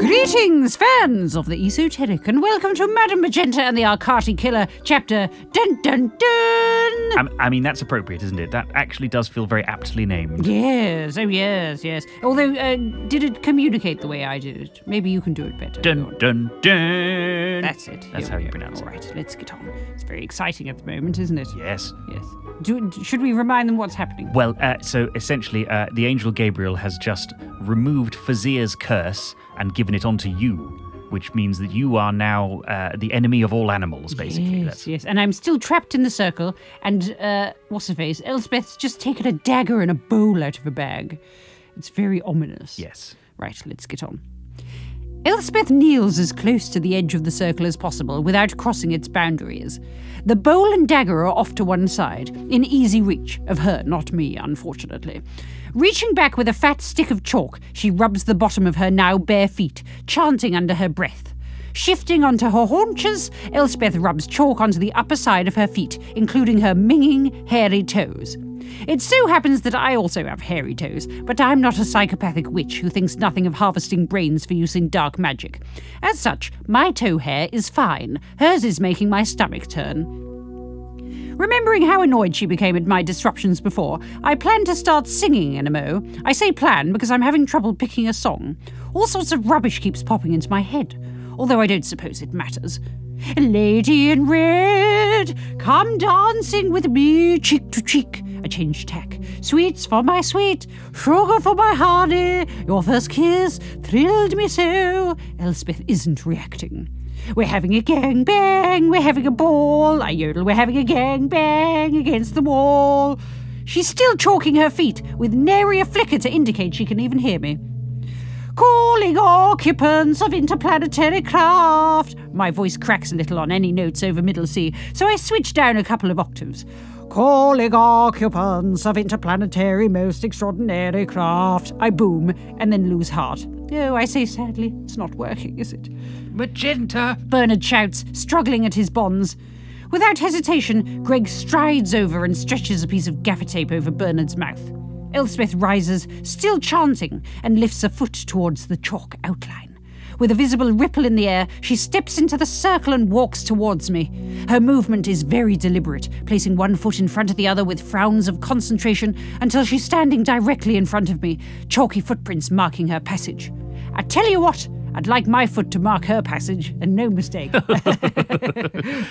Gr- Greetings, fans of the esoteric, and welcome to Madame Magenta and the Arcati Killer, chapter Dun Dun Dun! I, I mean, that's appropriate, isn't it? That actually does feel very aptly named. Yes, oh yes, yes. Although, uh, did it communicate the way I did it? Maybe you can do it better. Dun dun dun. That's it. That's Here how you pronounce it. All right, let's get on. It's very exciting at the moment, isn't it? Yes. Yes. Do, should we remind them what's happening? Well, uh, so essentially, uh, the angel Gabriel has just removed Fazir's curse and given it onto you, which means that you are now uh, the enemy of all animals, basically. Yes, That's- yes. And I'm still trapped in the circle, and uh, what's her face? Elspeth's just taken a dagger and a bowl out of a bag. It's very ominous. Yes. Right, let's get on. Elspeth kneels as close to the edge of the circle as possible without crossing its boundaries. The bowl and dagger are off to one side, in easy reach of her, not me, unfortunately. Reaching back with a fat stick of chalk, she rubs the bottom of her now bare feet, chanting under her breath. Shifting onto her haunches, Elspeth rubs chalk onto the upper side of her feet, including her minging, hairy toes. It so happens that I also have hairy toes, but I'm not a psychopathic witch who thinks nothing of harvesting brains for use in dark magic. As such, my toe hair is fine. Hers is making my stomach turn. Remembering how annoyed she became at my disruptions before, I plan to start singing in a mo. I say plan because I'm having trouble picking a song. All sorts of rubbish keeps popping into my head, although I don't suppose it matters. Lady in red, come dancing with me cheek to cheek. I changed tack. Sweets for my sweet, sugar for my honey. Your first kiss thrilled me so. Elspeth isn't reacting. We're having a gang bang, we're having a ball. I yodel, we're having a gang bang against the wall. She's still chalking her feet, with nary a flicker to indicate she can even hear me. Calling occupants of interplanetary craft. My voice cracks a little on any notes over middle C, so I switch down a couple of octaves. Calling occupants of interplanetary most extraordinary craft. I boom and then lose heart. Oh, I say sadly, it's not working, is it? Magenta! Bernard shouts, struggling at his bonds. Without hesitation, Greg strides over and stretches a piece of gaffer tape over Bernard's mouth. Elspeth rises, still chanting, and lifts a foot towards the chalk outline. With a visible ripple in the air, she steps into the circle and walks towards me. Her movement is very deliberate, placing one foot in front of the other with frowns of concentration until she's standing directly in front of me, chalky footprints marking her passage. I tell you what, I'd like my foot to mark her passage, and no mistake.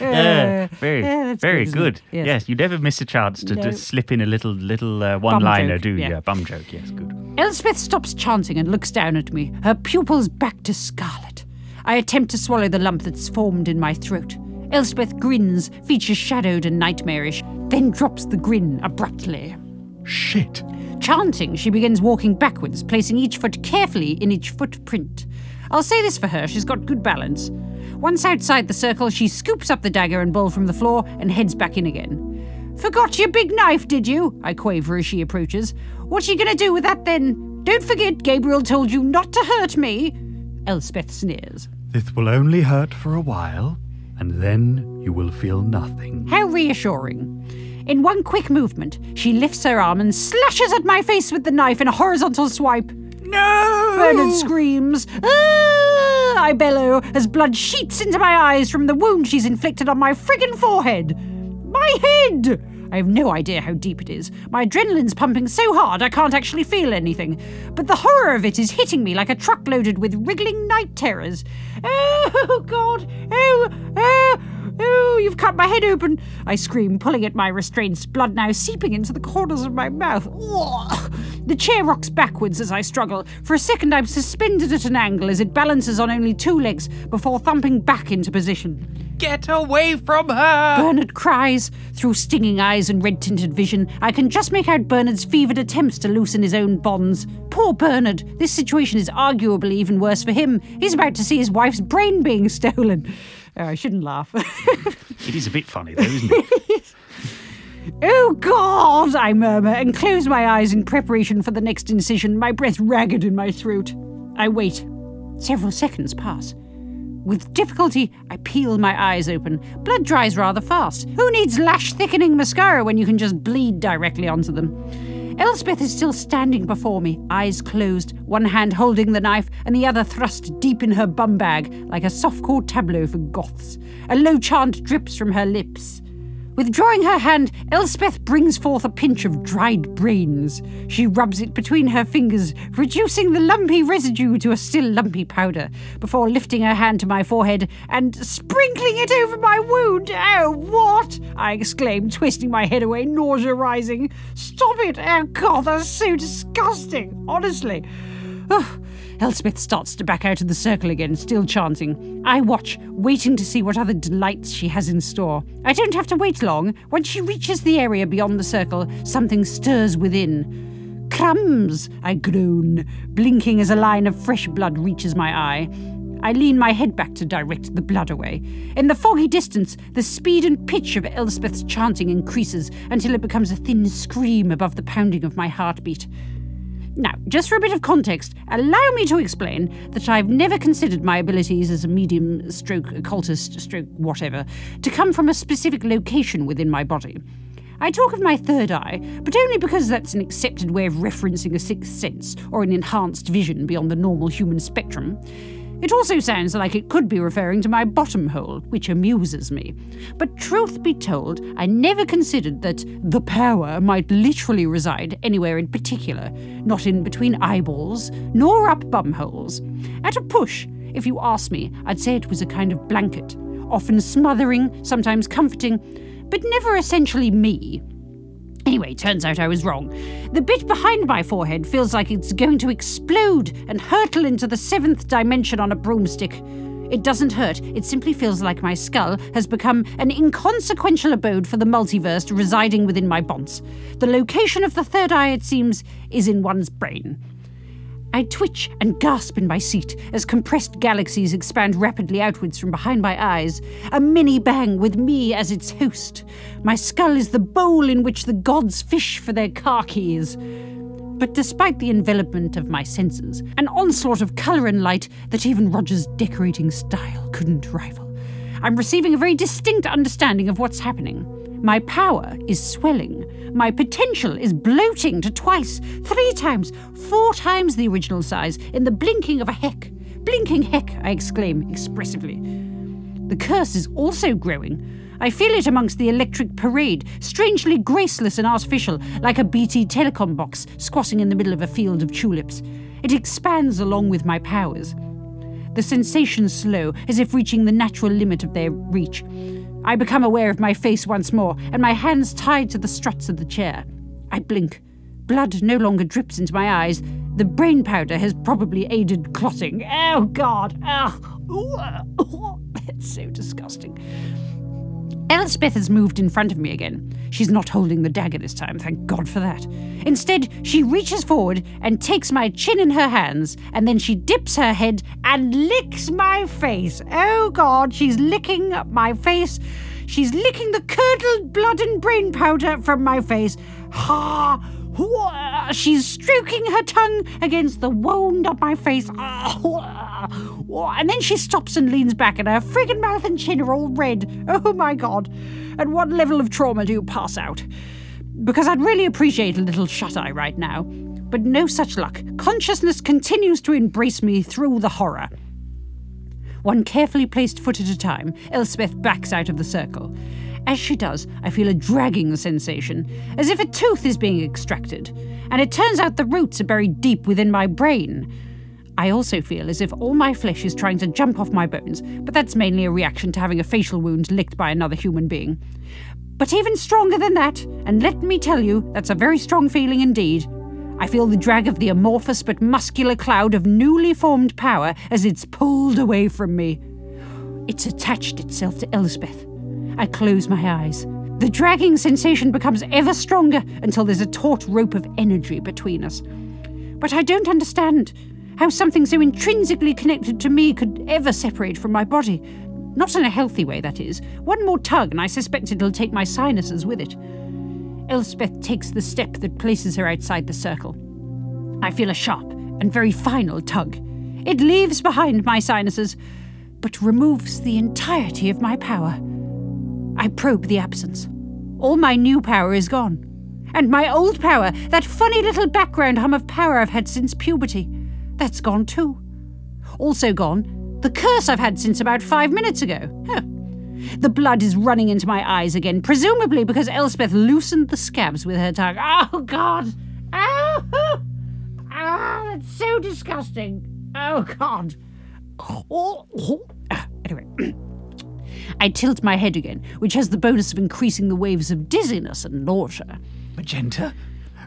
Yeah, very, yeah, very good. Yes. Yes. you never miss a chance to, No. to slip in a little little uh, one-liner, do you? yeah. Yeah, bum joke. Yes, good. Elspeth stops chanting and looks down at me, her pupils back to scarlet. I attempt to swallow the lump that's formed in my throat. Elspeth grins, features shadowed and nightmarish, then drops the grin abruptly. Shit. Chanting, she begins walking backwards, placing each foot carefully in each footprint. I'll say this for her, she's got good balance. Once outside the circle, she scoops up the dagger and bowl from the floor and heads back in again. Forgot your big knife, did you? I quaver as she approaches. What you gonna do with that then? Don't forget, Gabriel told you not to hurt me. Elspeth sneers. This will only hurt for a while, and then you will feel nothing. How reassuring. In one quick movement, she lifts her arm and slashes at my face with the knife in a horizontal swipe. No! Bernard screams. Ah! I bellow as blood sheets into my eyes from the wound she's inflicted on my friggin' forehead. My head! I have no idea how deep it is. My adrenaline's pumping so hard I can't actually feel anything. But the horror of it is hitting me like a truck loaded with wriggling night terrors. Oh, God! Oh, oh, oh, you've cut my head open! I scream, pulling at my restraints, blood now seeping into the corners of my mouth. The chair rocks backwards as I struggle. For a second, I'm suspended at an angle as it balances on only two legs before thumping back into position. Get away from her! Bernard cries. Through stinging eyes and red tinted vision, I can just make out Bernard's fevered attempts to loosen his own bonds. Poor Bernard. This situation is arguably even worse for him. He's about to see his wife's brain being stolen. Oh, I shouldn't laugh. It is a bit funny though, isn't it? oh, God, I murmur and close my eyes in preparation for the next incision, my breath ragged in my throat. I wait. Several seconds pass. With difficulty, I peel my eyes open. Blood dries rather fast. Who needs lash thickening mascara when you can just bleed directly onto them? Elspeth is still standing before me, eyes closed, one hand holding the knife and the other thrust deep in her bum bag like a softcore tableau for goths. A low chant drips from her lips. Withdrawing her hand, Elspeth brings forth a pinch of dried brains. She rubs it between her fingers, reducing the lumpy residue to a still lumpy powder, before lifting her hand to my forehead and sprinkling it over my wound. Oh, what? I exclaimed, twisting my head away, nausea rising. Stop it! Oh, God, that's so disgusting, honestly. Ugh. Elspeth starts to back out of the circle again, still chanting. I watch, waiting to see what other delights she has in store. I don't have to wait long. Once she reaches the area beyond the circle, something stirs within. Crumbs! I groan, blinking as a line of fresh blood reaches my eye. I lean my head back to direct the blood away. In the foggy distance, the speed and pitch of Elspeth's chanting increases until it becomes a thin scream above the pounding of my heartbeat. Now, just for a bit of context, allow me to explain that I've never considered my abilities as a medium stroke occultist stroke whatever to come from a specific location within my body. I talk of my third eye, but only because that's an accepted way of referencing a sixth sense or an enhanced vision beyond the normal human spectrum. It also sounds like it could be referring to my bottom hole, which amuses me. But truth be told, I never considered that the power might literally reside anywhere in particular, not in between eyeballs, nor up bum holes. At a push, if you ask me, I'd say it was a kind of blanket, often smothering, sometimes comforting, but never essentially me. Anyway, turns out I was wrong. The bit behind my forehead feels like it's going to explode and hurtle into the seventh dimension on a broomstick. It doesn't hurt, it simply feels like my skull has become an inconsequential abode for the multiverse residing within my bonds. The location of the third eye, it seems, is in one's brain. I twitch and gasp in my seat as compressed galaxies expand rapidly outwards from behind my eyes, a mini bang with me as its host. My skull is the bowl in which the gods fish for their keys. But despite the envelopment of my senses, an onslaught of colour and light that even Roger's decorating style couldn't rival, I'm receiving a very distinct understanding of what's happening. My power is swelling. My potential is bloating to twice, three times, four times the original size in the blinking of a heck. Blinking heck, I exclaim expressively. The curse is also growing. I feel it amongst the electric parade, strangely graceless and artificial, like a BT telecom box squatting in the middle of a field of tulips. It expands along with my powers. The sensations slow, as if reaching the natural limit of their reach. I become aware of my face once more, and my hands tied to the struts of the chair. I blink. Blood no longer drips into my eyes. The brain powder has probably aided clotting. Oh, God! Oh, it's so disgusting. Elspeth has moved in front of me again. She's not holding the dagger this time, thank God for that. Instead, she reaches forward and takes my chin in her hands, and then she dips her head and licks my face. Oh God, she's licking my face. She's licking the curdled blood and brain powder from my face. Ha! She's stroking her tongue against the wound on my face. And then she stops and leans back, and her friggin' mouth and chin are all red. Oh my god. At what level of trauma do you pass out? Because I'd really appreciate a little shut eye right now. But no such luck. Consciousness continues to embrace me through the horror. One carefully placed foot at a time, Elspeth backs out of the circle. As she does, I feel a dragging sensation, as if a tooth is being extracted, and it turns out the roots are buried deep within my brain. I also feel as if all my flesh is trying to jump off my bones, but that's mainly a reaction to having a facial wound licked by another human being. But even stronger than that, and let me tell you, that's a very strong feeling indeed. I feel the drag of the amorphous but muscular cloud of newly formed power as it's pulled away from me. It's attached itself to Elspeth. I close my eyes. The dragging sensation becomes ever stronger until there's a taut rope of energy between us. But I don't understand how something so intrinsically connected to me could ever separate from my body. Not in a healthy way, that is. One more tug, and I suspect it'll take my sinuses with it. Elspeth takes the step that places her outside the circle. I feel a sharp and very final tug. It leaves behind my sinuses, but removes the entirety of my power. I probe the absence. All my new power is gone. And my old power, that funny little background hum of power I've had since puberty, that's gone too. Also gone, the curse I've had since about five minutes ago. Huh. The blood is running into my eyes again, presumably because Elspeth loosened the scabs with her tongue. Oh, God! Oh, oh that's so disgusting. Oh, God. Oh, oh. Ah, anyway. I tilt my head again, which has the bonus of increasing the waves of dizziness and nausea. Magenta?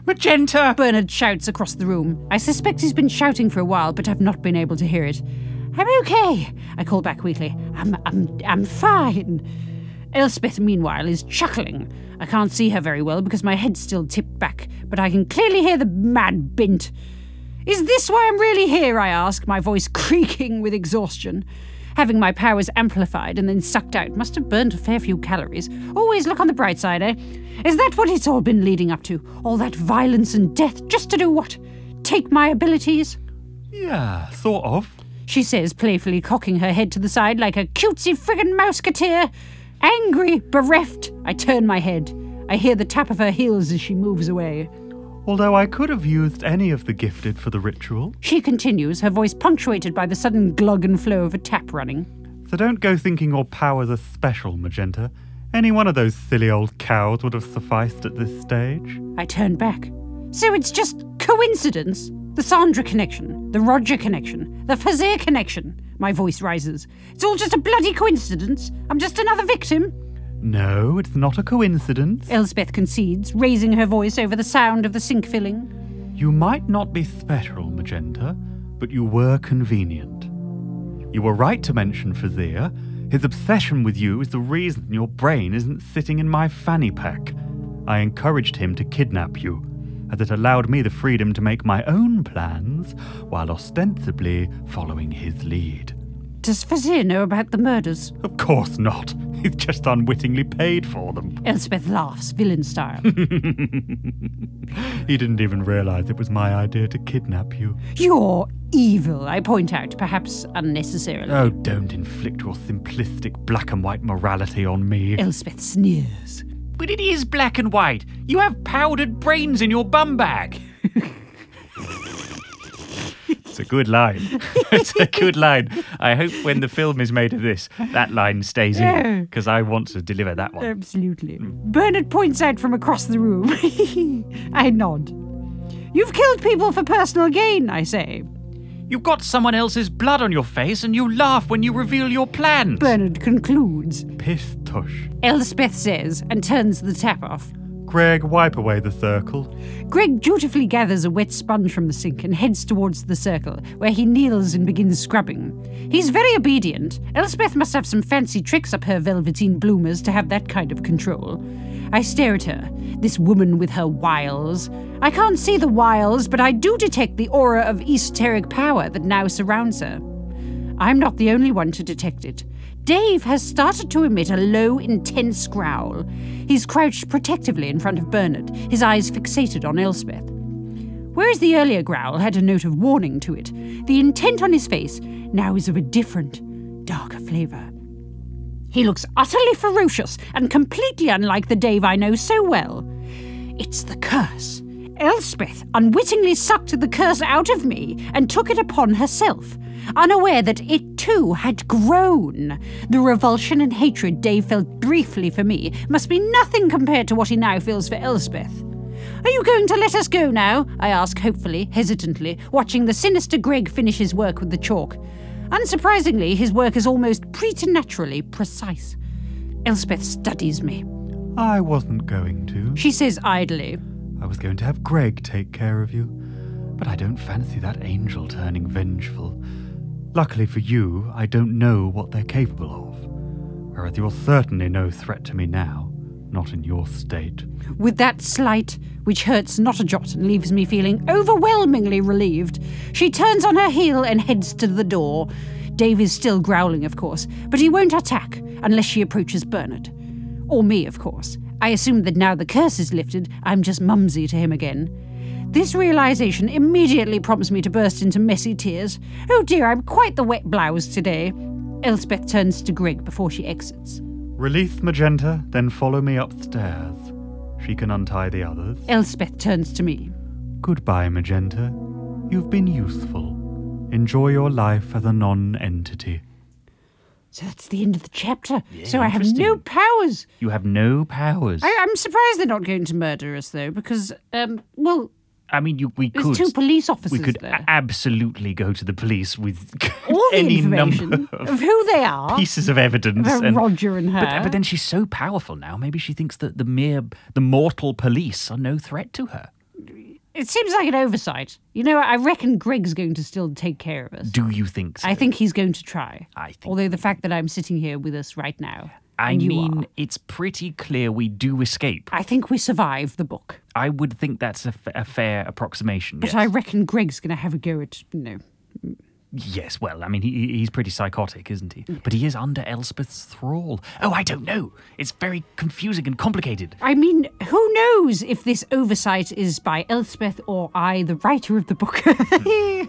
Magenta! Bernard shouts across the room. I suspect he's been shouting for a while, but I've not been able to hear it. I'm okay, I call back weakly. I'm, I'm, I'm fine. Elspeth, meanwhile, is chuckling. I can't see her very well because my head's still tipped back, but I can clearly hear the mad bint. Is this why I'm really here? I ask, my voice creaking with exhaustion. Having my powers amplified and then sucked out must have burned a fair few calories. Always look on the bright side, eh? Is that what it's all been leading up to? All that violence and death just to do what? Take my abilities? Yeah, sort of. She says, playfully cocking her head to the side like a cutesy friggin' mouseketeer. Angry, bereft, I turn my head. I hear the tap of her heels as she moves away. Although I could have used any of the gifted for the ritual. She continues, her voice punctuated by the sudden glug and flow of a tap running. So don't go thinking your powers are special, Magenta. Any one of those silly old cows would have sufficed at this stage. I turn back. So it's just coincidence? The Sandra connection, the Roger connection, the Fazir connection. My voice rises. It's all just a bloody coincidence. I'm just another victim. No, it's not a coincidence. Elspeth concedes, raising her voice over the sound of the sink filling. You might not be special, Magenta, but you were convenient. You were right to mention Fazir. His obsession with you is the reason your brain isn't sitting in my fanny pack. I encouraged him to kidnap you, as it allowed me the freedom to make my own plans while ostensibly following his lead. Does Fazir know about the murders? Of course not. He's just unwittingly paid for them. Elspeth laughs, villain style. He didn't even realize it was my idea to kidnap you. You're evil, I point out, perhaps unnecessarily. Oh, don't inflict your simplistic black and white morality on me. Elspeth sneers. But it is black and white. You have powdered brains in your bum bag. It's a good line. it's a good line. I hope when the film is made of this, that line stays Yeah. in because I want to deliver that one. Absolutely. Bernard points out from across the room. I nod. You've killed people for personal gain, I say. You've got someone else's blood on your face and you laugh when you reveal your plans. Bernard concludes. Piss tush. Elspeth says and turns the tap off. Greg, wipe away the circle. Greg dutifully gathers a wet sponge from the sink and heads towards the circle, where he kneels and begins scrubbing. He's very obedient. Elspeth must have some fancy tricks up her velveteen bloomers to have that kind of control. I stare at her, this woman with her wiles. I can't see the wiles, but I do detect the aura of esoteric power that now surrounds her. I'm not the only one to detect it. Dave has started to emit a low, intense growl. He's crouched protectively in front of Bernard, his eyes fixated on Elspeth. Whereas the earlier growl had a note of warning to it, the intent on his face now is of a different, darker flavour. He looks utterly ferocious and completely unlike the Dave I know so well. It's the curse. Elspeth unwittingly sucked the curse out of me and took it upon herself, unaware that it too had grown. The revulsion and hatred Dave felt briefly for me must be nothing compared to what he now feels for Elspeth. Are you going to let us go now? I ask hopefully, hesitantly, watching the sinister Greg finish his work with the chalk. Unsurprisingly, his work is almost preternaturally precise. Elspeth studies me. I wasn't going to. She says idly, I was going to have Greg take care of you. But I don't fancy that angel turning vengeful. Luckily for you, I don't know what they're capable of. Whereas you're certainly no threat to me now, not in your state. With that slight, which hurts not a jot and leaves me feeling overwhelmingly relieved, she turns on her heel and heads to the door. Dave is still growling, of course, but he won't attack unless she approaches Bernard. Or me, of course. I assume that now the curse is lifted, I'm just mumsy to him again. This realization immediately prompts me to burst into messy tears. Oh dear, I'm quite the wet blouse today. Elspeth turns to Greg before she exits. Release Magenta, then follow me upstairs. She can untie the others. Elspeth turns to me. Goodbye, Magenta. You've been useful. Enjoy your life as a non entity. So that's the end of the chapter. so I have no powers. You have no powers. I, I'm surprised they're not going to murder us, though, because, um, well, I mean, you, we there's could. two police officers we could there. absolutely go to the police with All the any number of of who they are. pieces of evidence. and- Roger and her. But, but then she's so powerful now. Maybe she thinks that the mere, the mortal police are no threat to her. It seems like an oversight. You know, I reckon Greg's going to still take care of us. Do you think so? I think he's going to try. I think Although the fact that I'm sitting here with us right now. I mean, it's pretty clear we do escape. I think we survive the book. I would think that's a, f- a fair approximation. But yes. I reckon Greg's going to have a go at, you know. Yes, well, I mean, he, he's pretty psychotic, isn't he? But he is under Elspeth's thrall. Oh, I don't know. It's very confusing and complicated. I mean, who knows if this oversight is by Elspeth or I, the writer of the book?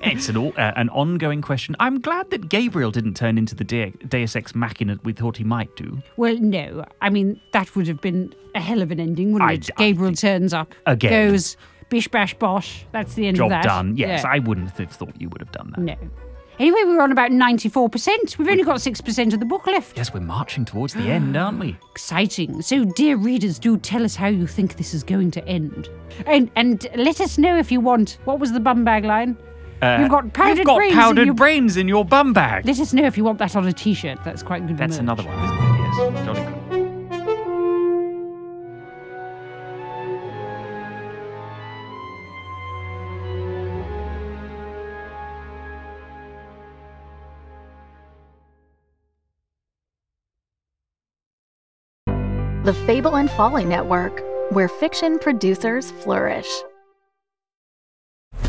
It's an, all, uh, an ongoing question. I'm glad that Gabriel didn't turn into the De- Deus Ex Machina we thought he might do. well, no. I mean, that would have been a hell of an ending, wouldn't I- it? I Gabriel turns up, Again. goes bish bash bosh. That's the end Job of that. Job done. Yes, Yeah. I wouldn't have thought you would have done that. No. Anyway, we were on about 94%. We've only got 6% of the book left. Yes, we're marching towards the end, aren't we? Exciting. So, dear readers, do tell us how you think this is going to end. And and let us know if you want. What was the bum bag line? Uh, you've got powdered You've got brains powdered in your... brains in your bum bag. Let us know if you want that on a t-shirt. That's quite good That's merch. another one, isn't it? Yes. Jolly The Fable and Folly Network, where fiction producers flourish.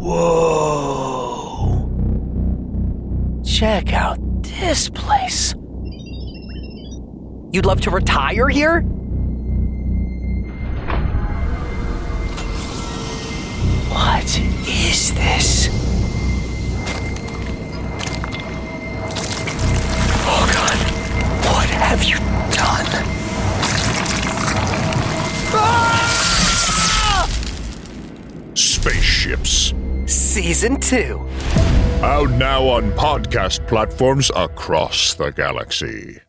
Whoa. Check out this place. You'd love to retire here? What is this? Oh god, what have you done? Ah! Spaceships. Season 2. Out now on podcast platforms across the galaxy.